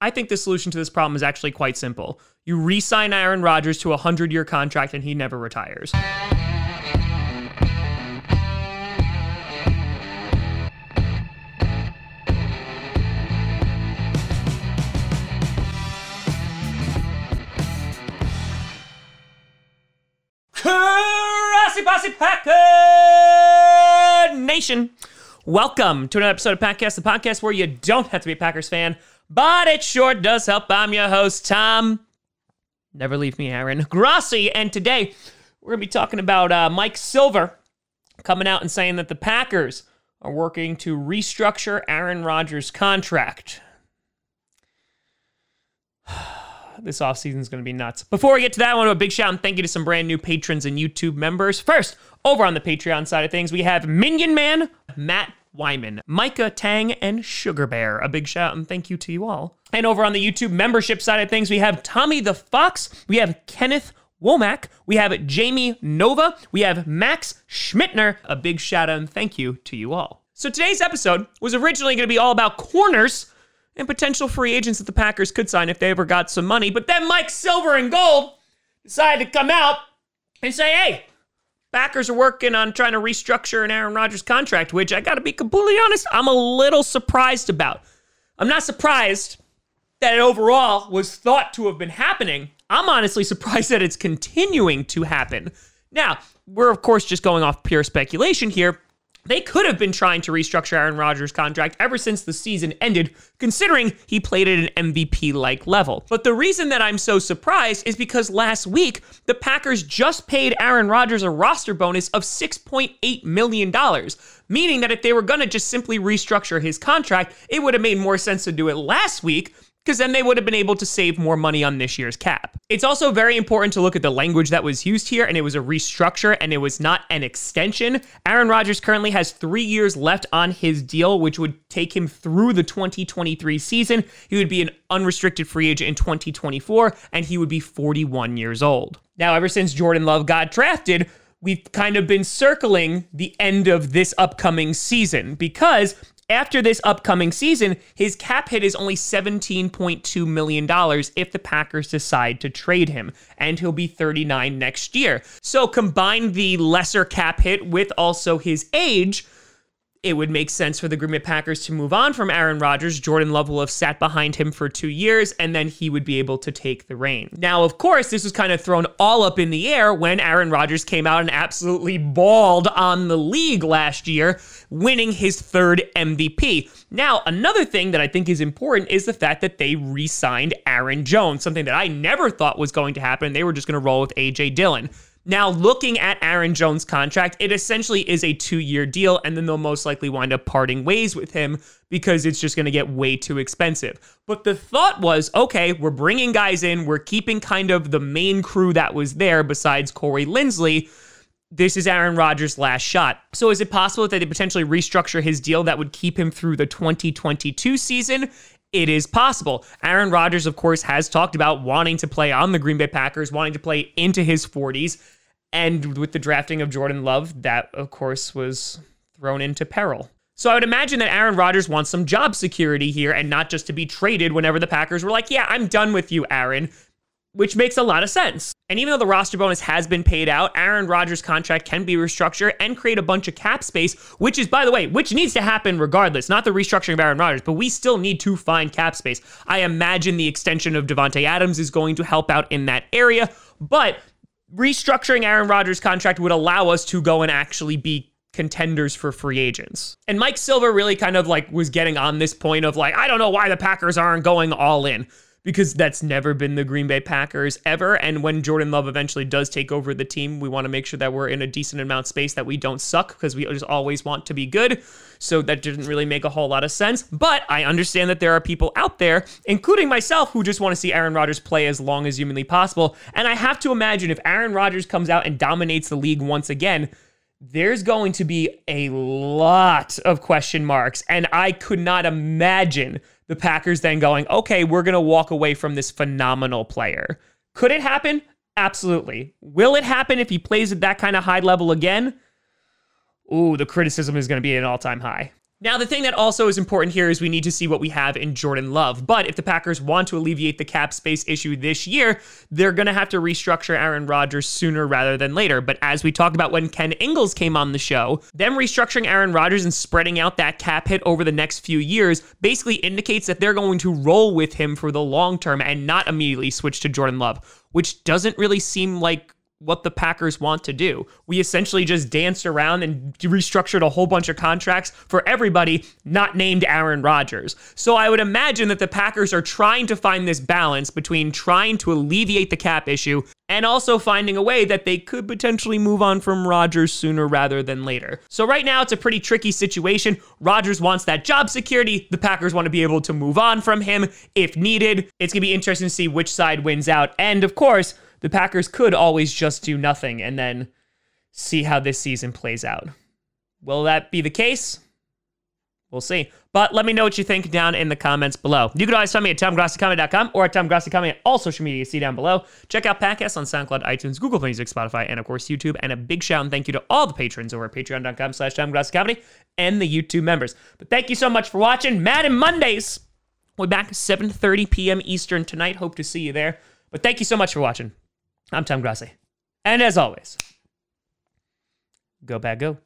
I think the solution to this problem is actually quite simple. You re sign Aaron Rodgers to a 100 year contract and he never retires. Karasi Posse Packer Nation. Welcome to another episode of Packcast, the podcast where you don't have to be a Packers fan, but it sure does help. I'm your host, Tom. Never leave me, Aaron Grassi. And today we're going to be talking about uh, Mike Silver coming out and saying that the Packers are working to restructure Aaron Rodgers' contract. this offseason is going to be nuts. Before we get to that, I want to do a big shout and thank you to some brand new patrons and YouTube members. First, over on the Patreon side of things, we have Minion Man, Matt Wyman, Micah Tang, and Sugar Bear. A big shout and thank you to you all. And over on the YouTube membership side of things, we have Tommy the Fox, we have Kenneth Womack, we have Jamie Nova, we have Max Schmittner. A big shout out and thank you to you all. So today's episode was originally going to be all about corners and potential free agents that the Packers could sign if they ever got some money. But then Mike Silver and Gold decided to come out and say, hey, Packers are working on trying to restructure an Aaron Rodgers contract, which I got to be completely honest, I'm a little surprised about. I'm not surprised that it overall was thought to have been happening. I'm honestly surprised that it's continuing to happen. Now, we're of course just going off pure speculation here. They could have been trying to restructure Aaron Rodgers' contract ever since the season ended, considering he played at an MVP like level. But the reason that I'm so surprised is because last week, the Packers just paid Aaron Rodgers a roster bonus of $6.8 million, meaning that if they were going to just simply restructure his contract, it would have made more sense to do it last week because then they would have been able to save more money on this year's cap. It's also very important to look at the language that was used here, and it was a restructure and it was not an extension. Aaron Rodgers currently has three years left on his deal, which would take him through the 2023 season. He would be an unrestricted free agent in 2024, and he would be 41 years old. Now, ever since Jordan Love got drafted, we've kind of been circling the end of this upcoming season because after this upcoming season, his cap hit is only $17.2 million if the Packers decide to trade him, and he'll be 39 next year. So combine the lesser cap hit with also his age it would make sense for the Green Bay Packers to move on from Aaron Rodgers. Jordan Love will have sat behind him for two years, and then he would be able to take the reign. Now, of course, this was kind of thrown all up in the air when Aaron Rodgers came out and absolutely balled on the league last year, winning his third MVP. Now, another thing that I think is important is the fact that they re signed Aaron Jones, something that I never thought was going to happen. They were just going to roll with A.J. Dillon. Now, looking at Aaron Jones' contract, it essentially is a two year deal, and then they'll most likely wind up parting ways with him because it's just going to get way too expensive. But the thought was okay, we're bringing guys in, we're keeping kind of the main crew that was there besides Corey Linsley. This is Aaron Rodgers' last shot. So, is it possible that they potentially restructure his deal that would keep him through the 2022 season? It is possible. Aaron Rodgers, of course, has talked about wanting to play on the Green Bay Packers, wanting to play into his 40s. And with the drafting of Jordan Love, that, of course, was thrown into peril. So I would imagine that Aaron Rodgers wants some job security here and not just to be traded whenever the Packers were like, yeah, I'm done with you, Aaron, which makes a lot of sense. And even though the roster bonus has been paid out, Aaron Rodgers' contract can be restructured and create a bunch of cap space, which is, by the way, which needs to happen regardless, not the restructuring of Aaron Rodgers, but we still need to find cap space. I imagine the extension of Davante Adams is going to help out in that area, but restructuring Aaron Rodgers' contract would allow us to go and actually be contenders for free agents. And Mike Silver really kind of like was getting on this point of like, I don't know why the Packers aren't going all in because that's never been the Green Bay Packers ever. And when Jordan Love eventually does take over the team, we want to make sure that we're in a decent amount of space that we don't suck because we just always want to be good. So that didn't really make a whole lot of sense. But I understand that there are people out there, including myself, who just want to see Aaron Rodgers play as long as humanly possible. And I have to imagine if Aaron Rodgers comes out and dominates the league once again, there's going to be a lot of question marks. And I could not imagine the Packers then going, okay, we're going to walk away from this phenomenal player. Could it happen? Absolutely. Will it happen if he plays at that kind of high level again? Ooh, the criticism is going to be at an all time high. Now, the thing that also is important here is we need to see what we have in Jordan Love. But if the Packers want to alleviate the cap space issue this year, they're going to have to restructure Aaron Rodgers sooner rather than later. But as we talked about when Ken Ingalls came on the show, them restructuring Aaron Rodgers and spreading out that cap hit over the next few years basically indicates that they're going to roll with him for the long term and not immediately switch to Jordan Love, which doesn't really seem like what the Packers want to do. We essentially just danced around and restructured a whole bunch of contracts for everybody not named Aaron Rodgers. So I would imagine that the Packers are trying to find this balance between trying to alleviate the cap issue and also finding a way that they could potentially move on from Rodgers sooner rather than later. So right now it's a pretty tricky situation. Rodgers wants that job security. The Packers want to be able to move on from him if needed. It's going to be interesting to see which side wins out. And of course, the Packers could always just do nothing and then see how this season plays out. Will that be the case? We'll see. But let me know what you think down in the comments below. You can always find me at TomGrassiComedy.com or at TomGrassiComedy at all social media see down below. Check out podcasts on SoundCloud, iTunes, Google Play Music, Spotify, and of course YouTube. And a big shout and thank you to all the patrons over at patreon.com slash TomGrassiComedy and the YouTube members. But thank you so much for watching. Madden Mondays. We're back 7.30 p.m. Eastern tonight. Hope to see you there. But thank you so much for watching. I'm Tom Grassi. And as always, go bad go.